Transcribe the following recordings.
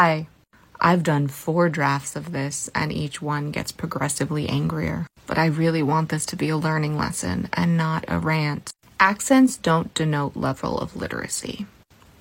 Hi. I've done four drafts of this, and each one gets progressively angrier. But I really want this to be a learning lesson and not a rant. Accents don't denote level of literacy,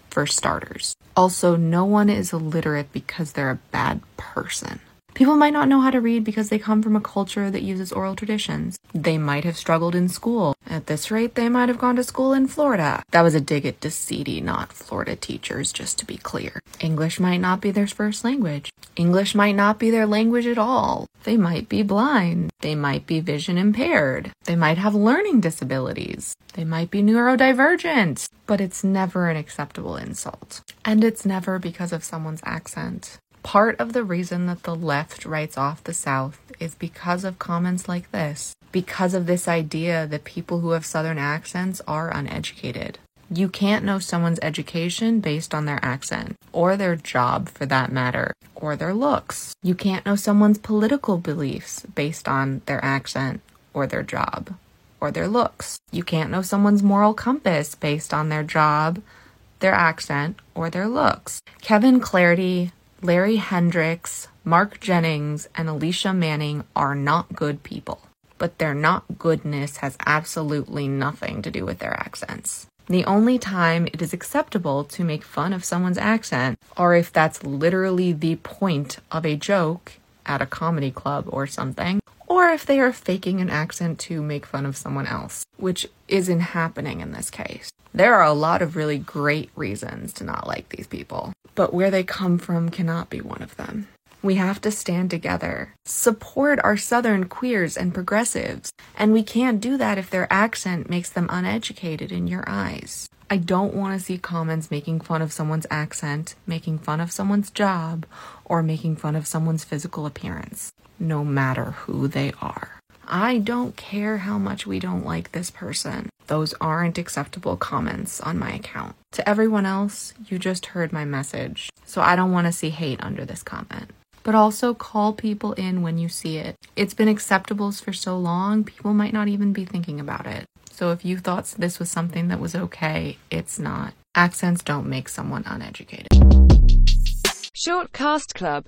for starters. Also, no one is illiterate because they're a bad person. People might not know how to read because they come from a culture that uses oral traditions. They might have struggled in school. At this rate, they might have gone to school in Florida. That was a dig at DeCidi, not Florida teachers, just to be clear. English might not be their first language. English might not be their language at all. They might be blind. They might be vision impaired. They might have learning disabilities. They might be neurodivergent. But it's never an acceptable insult. And it's never because of someone's accent. Part of the reason that the left writes off the South is because of comments like this, because of this idea that people who have Southern accents are uneducated. You can't know someone's education based on their accent, or their job for that matter, or their looks. You can't know someone's political beliefs based on their accent, or their job, or their looks. You can't know someone's moral compass based on their job, their accent, or their looks. Kevin Clarity, Larry Hendricks, Mark Jennings, and Alicia Manning are not good people. But their not goodness has absolutely nothing to do with their accents. The only time it is acceptable to make fun of someone's accent, or if that's literally the point of a joke at a comedy club or something, or if they are faking an accent to make fun of someone else, which isn't happening in this case. There are a lot of really great reasons to not like these people, but where they come from cannot be one of them. We have to stand together, support our Southern queers and progressives, and we can't do that if their accent makes them uneducated in your eyes. I don't want to see comments making fun of someone's accent, making fun of someone's job, or making fun of someone's physical appearance, no matter who they are. I don't care how much we don't like this person. Those aren't acceptable comments on my account. To everyone else, you just heard my message, so I don't want to see hate under this comment. But also call people in when you see it. It's been acceptables for so long, people might not even be thinking about it. So if you thought this was something that was okay, it's not. Accents don't make someone uneducated. Short Cast Club